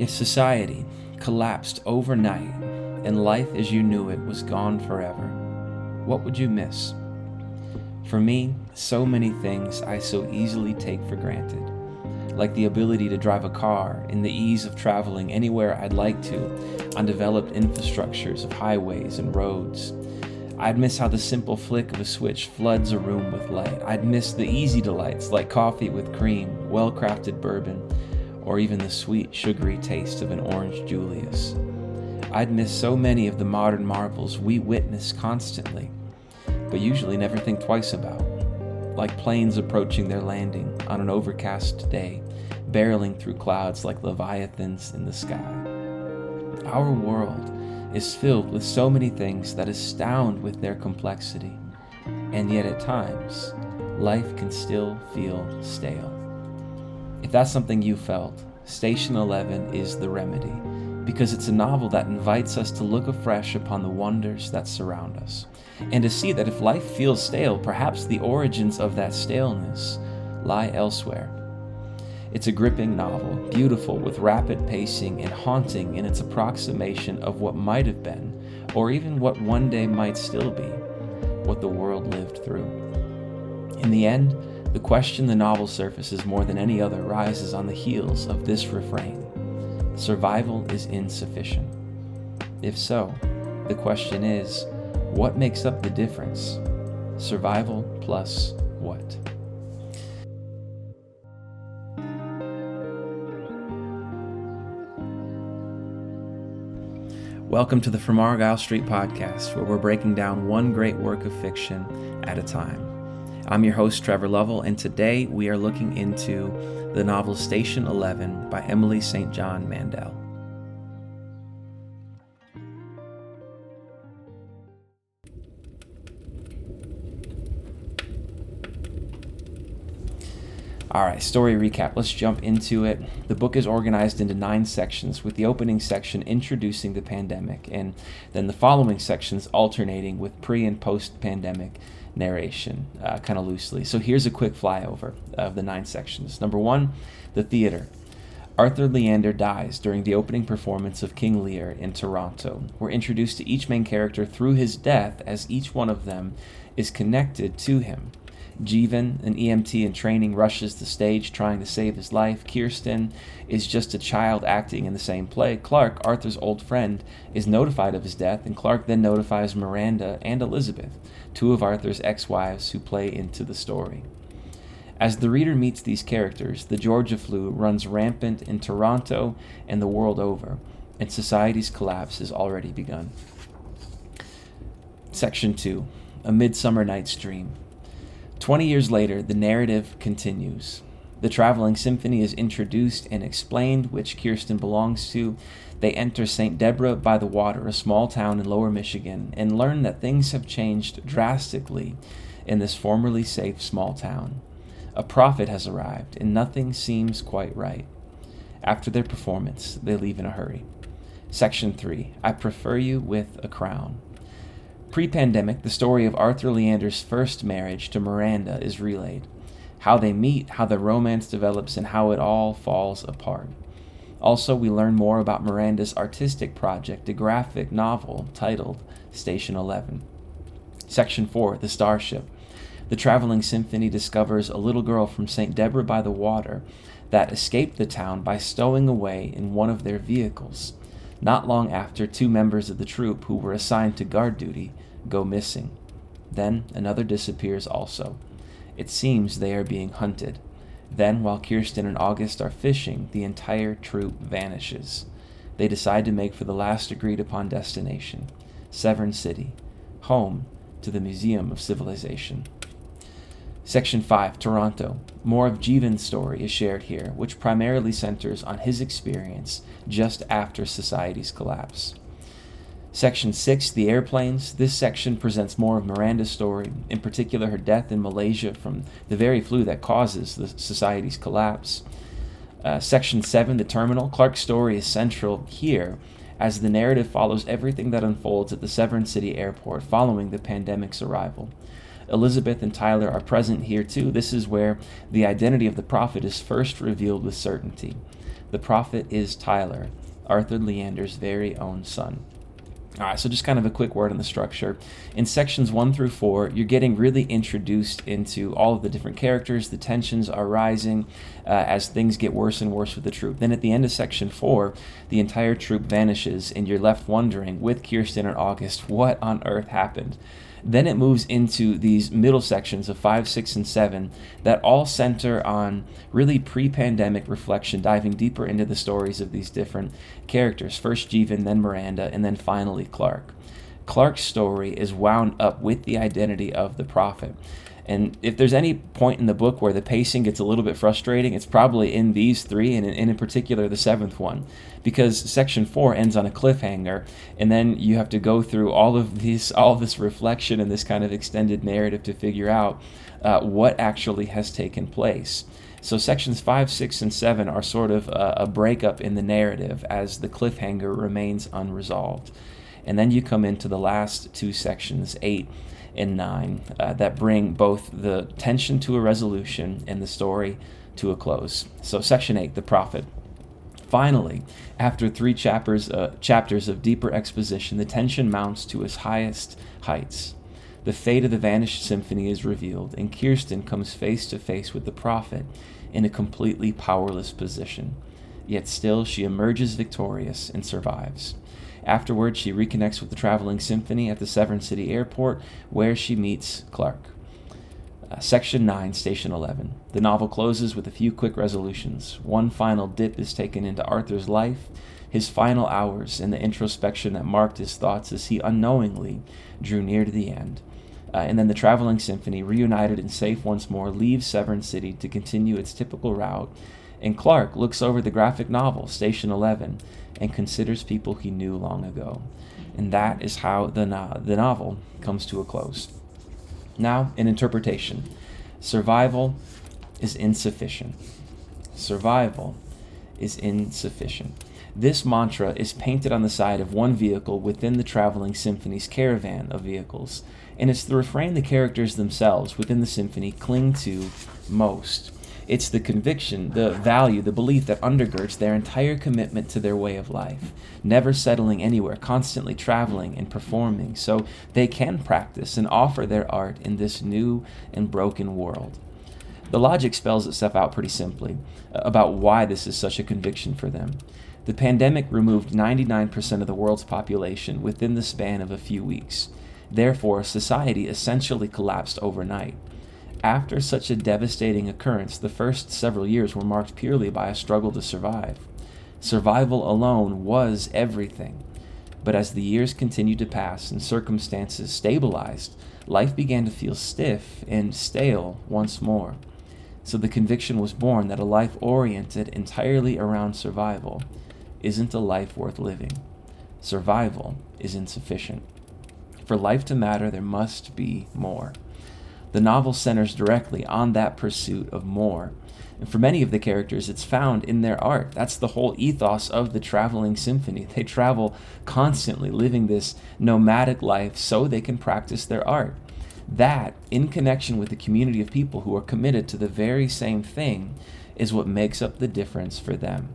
If society collapsed overnight and life as you knew it was gone forever, what would you miss? For me, so many things I so easily take for granted, like the ability to drive a car and the ease of traveling anywhere I'd like to on developed infrastructures of highways and roads. I'd miss how the simple flick of a switch floods a room with light. I'd miss the easy delights like coffee with cream, well crafted bourbon, or even the sweet, sugary taste of an orange Julius. I'd miss so many of the modern marvels we witness constantly, but usually never think twice about, like planes approaching their landing on an overcast day, barreling through clouds like leviathans in the sky. Our world is filled with so many things that astound with their complexity, and yet at times, life can still feel stale. If that's something you felt, Station 11 is the remedy, because it's a novel that invites us to look afresh upon the wonders that surround us, and to see that if life feels stale, perhaps the origins of that staleness lie elsewhere it's a gripping novel, beautiful with rapid pacing and haunting in its approximation of what might have been, or even what one day might still be, what the world lived through. In the end, the question the novel surfaces more than any other rises on the heels of this refrain Survival is insufficient. If so, the question is what makes up the difference? Survival plus what? Welcome to the From Argyle Street podcast, where we're breaking down one great work of fiction at a time. I'm your host, Trevor Lovell, and today we are looking into the novel Station 11 by Emily St. John Mandel. All right, story recap. Let's jump into it. The book is organized into nine sections, with the opening section introducing the pandemic, and then the following sections alternating with pre and post pandemic narration, uh, kind of loosely. So here's a quick flyover of the nine sections. Number one, the theater. Arthur Leander dies during the opening performance of King Lear in Toronto. We're introduced to each main character through his death, as each one of them is connected to him. Jeevan, an EMT in training, rushes the stage trying to save his life. Kirsten is just a child acting in the same play. Clark, Arthur's old friend, is notified of his death, and Clark then notifies Miranda and Elizabeth, two of Arthur's ex wives who play into the story. As the reader meets these characters, the Georgia flu runs rampant in Toronto and the world over, and society's collapse has already begun. Section 2 A Midsummer Night's Dream. Twenty years later, the narrative continues. The traveling symphony is introduced and explained, which Kirsten belongs to. They enter St. Deborah by the Water, a small town in lower Michigan, and learn that things have changed drastically in this formerly safe small town. A prophet has arrived, and nothing seems quite right. After their performance, they leave in a hurry. Section 3 I Prefer You with a Crown. Pre pandemic, the story of Arthur Leander's first marriage to Miranda is relayed. How they meet, how the romance develops, and how it all falls apart. Also, we learn more about Miranda's artistic project, a graphic novel titled Station 11. Section 4 The Starship. The traveling symphony discovers a little girl from St. Deborah by the Water that escaped the town by stowing away in one of their vehicles. Not long after, two members of the troop who were assigned to guard duty go missing. Then another disappears also. It seems they are being hunted. Then, while Kirsten and August are fishing, the entire troop vanishes. They decide to make for the last agreed upon destination Severn City, home to the Museum of Civilization. Section 5 Toronto. More of Jeevan's story is shared here, which primarily centers on his experience just after society's collapse. Section 6 The Airplanes. This section presents more of Miranda's story, in particular her death in Malaysia from the very flu that causes the society's collapse. Uh, section 7 The Terminal. Clark's story is central here as the narrative follows everything that unfolds at the Severn City Airport following the pandemic's arrival. Elizabeth and Tyler are present here too. This is where the identity of the prophet is first revealed with certainty. The prophet is Tyler, Arthur Leander's very own son. All right, so just kind of a quick word on the structure. In sections one through four, you're getting really introduced into all of the different characters. The tensions are rising uh, as things get worse and worse with the troop. Then at the end of section four, the entire troop vanishes, and you're left wondering with Kirsten and August what on earth happened. Then it moves into these middle sections of 5, 6, and 7 that all center on really pre pandemic reflection, diving deeper into the stories of these different characters first Jeevan, then Miranda, and then finally Clark. Clark's story is wound up with the identity of the prophet. And if there's any point in the book where the pacing gets a little bit frustrating, it's probably in these three, and in, particular the seventh one, because section four ends on a cliffhanger, and then you have to go through all of these, all of this reflection and this kind of extended narrative to figure out uh, what actually has taken place. So sections five, six, and seven are sort of a, a breakup in the narrative as the cliffhanger remains unresolved. And then you come into the last two sections, eight and 9 uh, that bring both the tension to a resolution and the story to a close. So, section 8, the prophet. Finally, after three chapters, uh, chapters of deeper exposition, the tension mounts to its highest heights. The fate of the vanished symphony is revealed, and Kirsten comes face to face with the prophet in a completely powerless position. Yet still, she emerges victorious and survives. Afterwards, she reconnects with the traveling symphony at the Severn City Airport, where she meets Clark. Uh, Section 9, Station 11. The novel closes with a few quick resolutions. One final dip is taken into Arthur's life, his final hours, and the introspection that marked his thoughts as he unknowingly drew near to the end. Uh, and then the traveling symphony, reunited and safe once more, leaves Severn City to continue its typical route. And Clark looks over the graphic novel, Station 11, and considers people he knew long ago. And that is how the, no- the novel comes to a close. Now, an interpretation survival is insufficient. Survival is insufficient. This mantra is painted on the side of one vehicle within the traveling symphony's caravan of vehicles, and it's the refrain the characters themselves within the symphony cling to most. It's the conviction, the value, the belief that undergirds their entire commitment to their way of life, never settling anywhere, constantly traveling and performing, so they can practice and offer their art in this new and broken world. The logic spells itself out pretty simply uh, about why this is such a conviction for them. The pandemic removed 99% of the world's population within the span of a few weeks. Therefore, society essentially collapsed overnight. After such a devastating occurrence, the first several years were marked purely by a struggle to survive. Survival alone was everything. But as the years continued to pass and circumstances stabilized, life began to feel stiff and stale once more. So the conviction was born that a life oriented entirely around survival isn't a life worth living. Survival is insufficient. For life to matter, there must be more. The novel centers directly on that pursuit of more. And for many of the characters, it's found in their art. That's the whole ethos of the traveling symphony. They travel constantly, living this nomadic life so they can practice their art. That, in connection with the community of people who are committed to the very same thing, is what makes up the difference for them.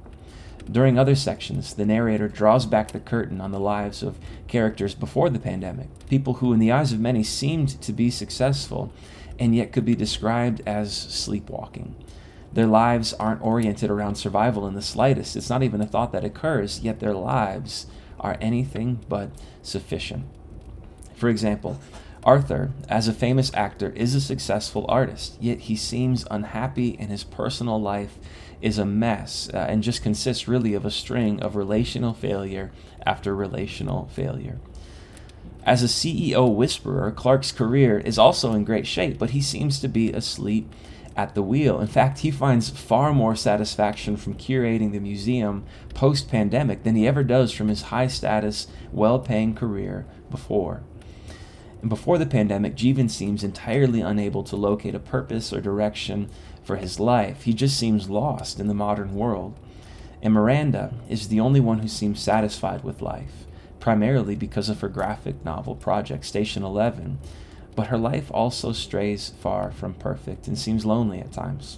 During other sections, the narrator draws back the curtain on the lives of characters before the pandemic, people who, in the eyes of many, seemed to be successful and yet could be described as sleepwalking. Their lives aren't oriented around survival in the slightest. It's not even a thought that occurs, yet their lives are anything but sufficient. For example, Arthur, as a famous actor, is a successful artist, yet he seems unhappy in his personal life is a mess uh, and just consists really of a string of relational failure after relational failure. As a CEO whisperer, Clark's career is also in great shape, but he seems to be asleep at the wheel. In fact, he finds far more satisfaction from curating the museum post pandemic than he ever does from his high status, well paying career before. And before the pandemic, Jeevan seems entirely unable to locate a purpose or direction for his life. He just seems lost in the modern world. And Miranda is the only one who seems satisfied with life, primarily because of her graphic novel project, Station 11. But her life also strays far from perfect and seems lonely at times.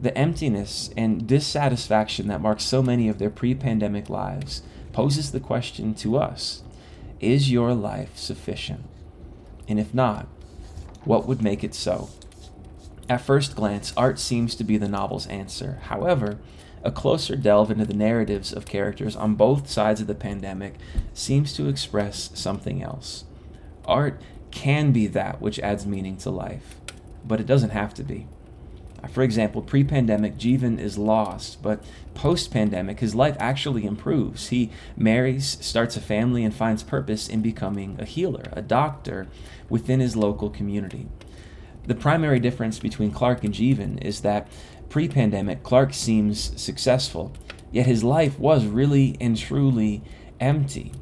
The emptiness and dissatisfaction that marks so many of their pre pandemic lives poses the question to us Is your life sufficient? And if not, what would make it so? At first glance, art seems to be the novel's answer. However, a closer delve into the narratives of characters on both sides of the pandemic seems to express something else. Art can be that which adds meaning to life, but it doesn't have to be. Uh, for example, pre pandemic, Jeevan is lost, but post pandemic, his life actually improves. He marries, starts a family, and finds purpose in becoming a healer, a doctor within his local community. The primary difference between Clark and Jeevan is that pre pandemic, Clark seems successful, yet his life was really and truly empty.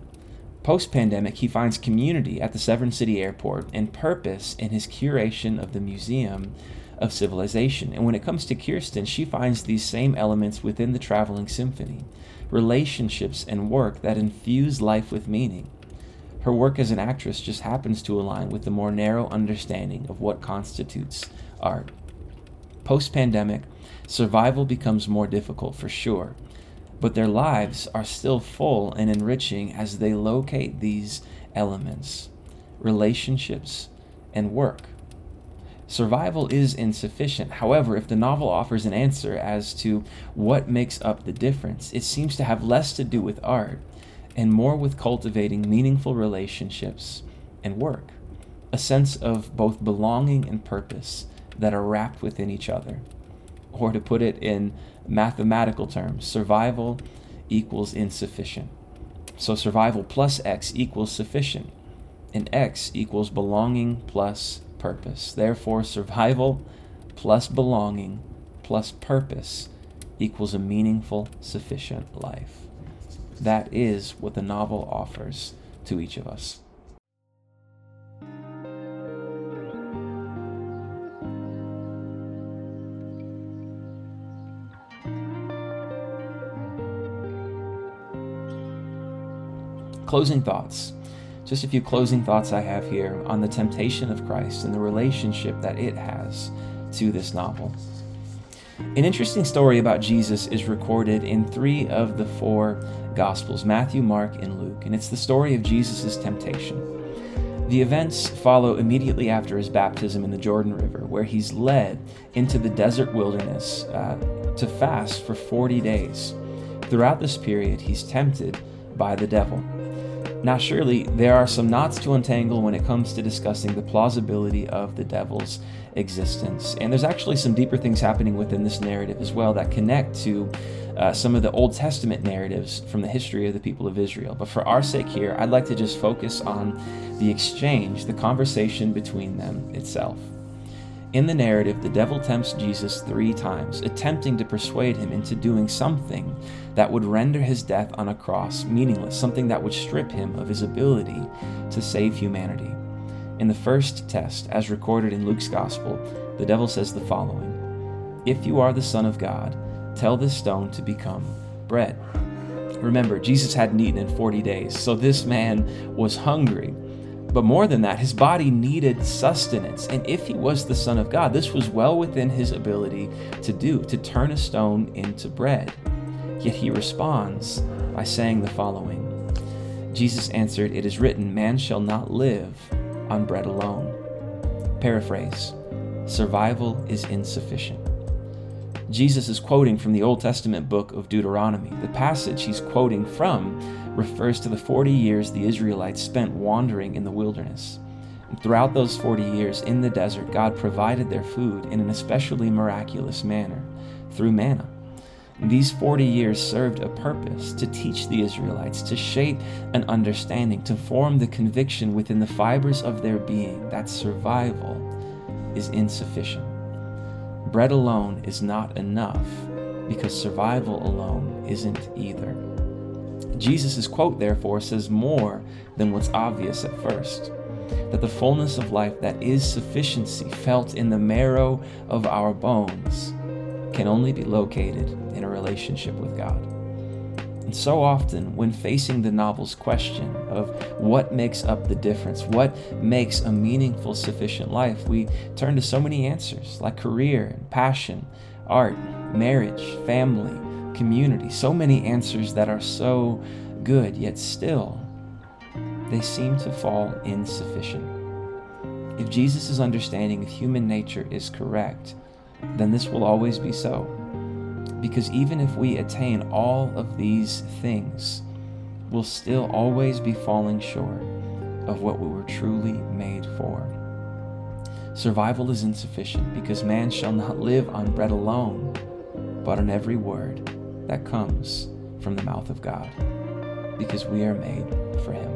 Post pandemic, he finds community at the Severn City Airport and purpose in his curation of the Museum of Civilization. And when it comes to Kirsten, she finds these same elements within the traveling symphony relationships and work that infuse life with meaning. Her work as an actress just happens to align with the more narrow understanding of what constitutes art. Post pandemic, survival becomes more difficult for sure, but their lives are still full and enriching as they locate these elements relationships and work. Survival is insufficient. However, if the novel offers an answer as to what makes up the difference, it seems to have less to do with art and more with cultivating meaningful relationships and work, a sense of both belonging and purpose that are wrapped within each other. Or to put it in mathematical terms, survival equals insufficient. So survival plus X equals sufficient, and X equals belonging plus purpose. Therefore, survival plus belonging plus purpose equals a meaningful, sufficient life. That is what the novel offers to each of us. Closing thoughts. Just a few closing thoughts I have here on the temptation of Christ and the relationship that it has to this novel. An interesting story about Jesus is recorded in three of the four Gospels Matthew, Mark, and Luke, and it's the story of Jesus' temptation. The events follow immediately after his baptism in the Jordan River, where he's led into the desert wilderness uh, to fast for 40 days. Throughout this period, he's tempted by the devil. Now, surely there are some knots to untangle when it comes to discussing the plausibility of the devil's existence. And there's actually some deeper things happening within this narrative as well that connect to uh, some of the Old Testament narratives from the history of the people of Israel. But for our sake here, I'd like to just focus on the exchange, the conversation between them itself. In the narrative, the devil tempts Jesus three times, attempting to persuade him into doing something that would render his death on a cross meaningless, something that would strip him of his ability to save humanity. In the first test, as recorded in Luke's Gospel, the devil says the following If you are the Son of God, tell this stone to become bread. Remember, Jesus hadn't eaten in 40 days, so this man was hungry. But more than that, his body needed sustenance. And if he was the Son of God, this was well within his ability to do, to turn a stone into bread. Yet he responds by saying the following Jesus answered, It is written, Man shall not live on bread alone. Paraphrase Survival is insufficient. Jesus is quoting from the Old Testament book of Deuteronomy. The passage he's quoting from refers to the 40 years the Israelites spent wandering in the wilderness. And throughout those 40 years in the desert, God provided their food in an especially miraculous manner through manna. These 40 years served a purpose to teach the Israelites, to shape an understanding, to form the conviction within the fibers of their being that survival is insufficient. Bread alone is not enough because survival alone isn't either. Jesus' quote, therefore, says more than what's obvious at first that the fullness of life that is sufficiency felt in the marrow of our bones can only be located in a relationship with God. And so often, when facing the novel's question of what makes up the difference, what makes a meaningful, sufficient life, we turn to so many answers like career and passion, art, marriage, family, community. So many answers that are so good, yet still they seem to fall insufficient. If Jesus' understanding of human nature is correct, then this will always be so. Because even if we attain all of these things, we'll still always be falling short of what we were truly made for. Survival is insufficient because man shall not live on bread alone, but on every word that comes from the mouth of God, because we are made for him.